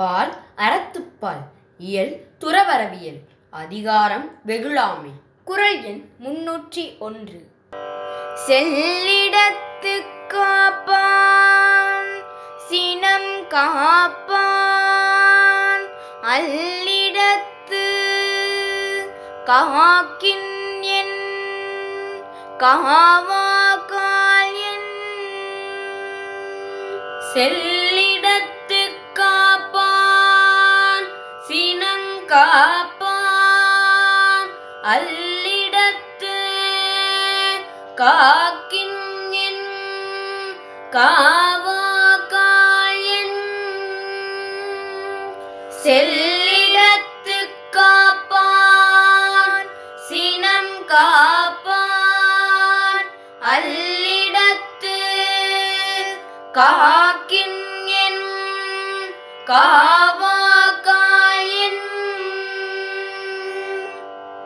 பால் அறத்துப்பால் இயல் துறவரவியல் அதிகாரம் வெகுளாமை. குரல் எண் முன்னூற்றி ஒன்று. செல்லிடத்து காப்பான் சினம் காப்பான் அல்லிடத்து காக்கின் என் காவாக்கால் என் காப்பான் அல்லிடத்து காக்கின் காவாக்காயன் செல்லிடத்து காப்பான் சினம் காப்பான் அல்லிடத்து காக்கின் காவா